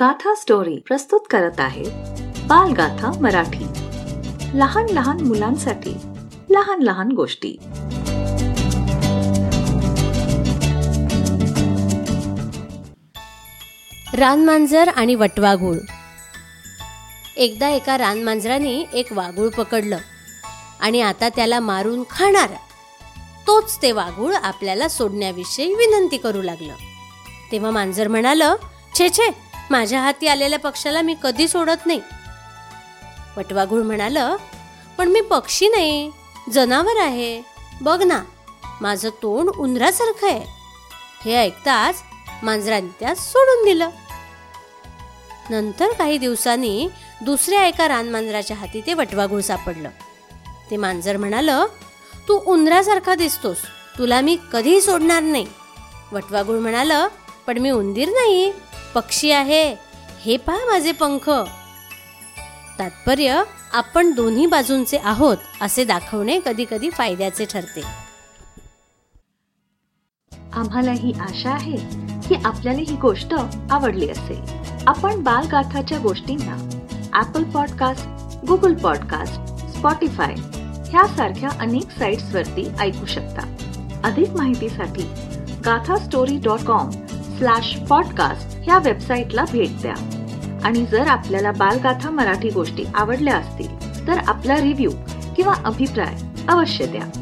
गाथा स्टोरी प्रस्तुत करत आहे बालगाथा मराठी. लहान लहान मुलांसाठी लहान लहान गोष्टी. रानमांजर आणि वटवाघूळ. एकदा एका रानमांजराने एक वाघूळ पकडलं आणि आता त्याला मारून खाणार. तोच ते वाघूळ आपल्याला सोडण्याविषयी विनंती करू लागलं. तेव्हा मांजर म्हणालं छे छे माझ्या हाती आलेल्या पक्षाला मी कधी सोडत नाही. वटवाघूळ म्हणालं पण मी पक्षी नाही जनावर आहे. बघ ना माझं तोंड उंदरासारखं आहे. हे ऐकताच मांजराने त्यास सोडून दिलं. नंतर काही दिवसांनी दुसऱ्या एका रानमांजराच्या हाती ते वटवाघूळ सापडलं. ते मांजर म्हणालं तू उंदरासारखा दिसतोस तुला मी कधीही सोडणार नाही. वटवाघूळ म्हणालं पण मी उंदीर नाही. पक्षी आहे. हे पहा माझे पंख. तात्पर्य आपण दोन्ही बाजूंचे आहोत असे दाखवणे कधी कधी फायद्याचे ठरते. आम्हाला ही आशा आहे की आपल्याला ही गोष्ट आवडली असेल. आपण बालगाथाच्या गोष्टींना Apple podcast Google podcast Spotify ह्यासारख्या अनेक साईट्सवरती ऐकू शकता. अधिक माहितीसाठी Gatha story dot com slash podcast ह्या वेबसाईटला भेट द्या. आणि जर आपल्याला बालगाथा मराठी गोष्टी आवडल्या असतील तर आपला रिव्ह्यू किंवा अभिप्राय अवश्य द्या.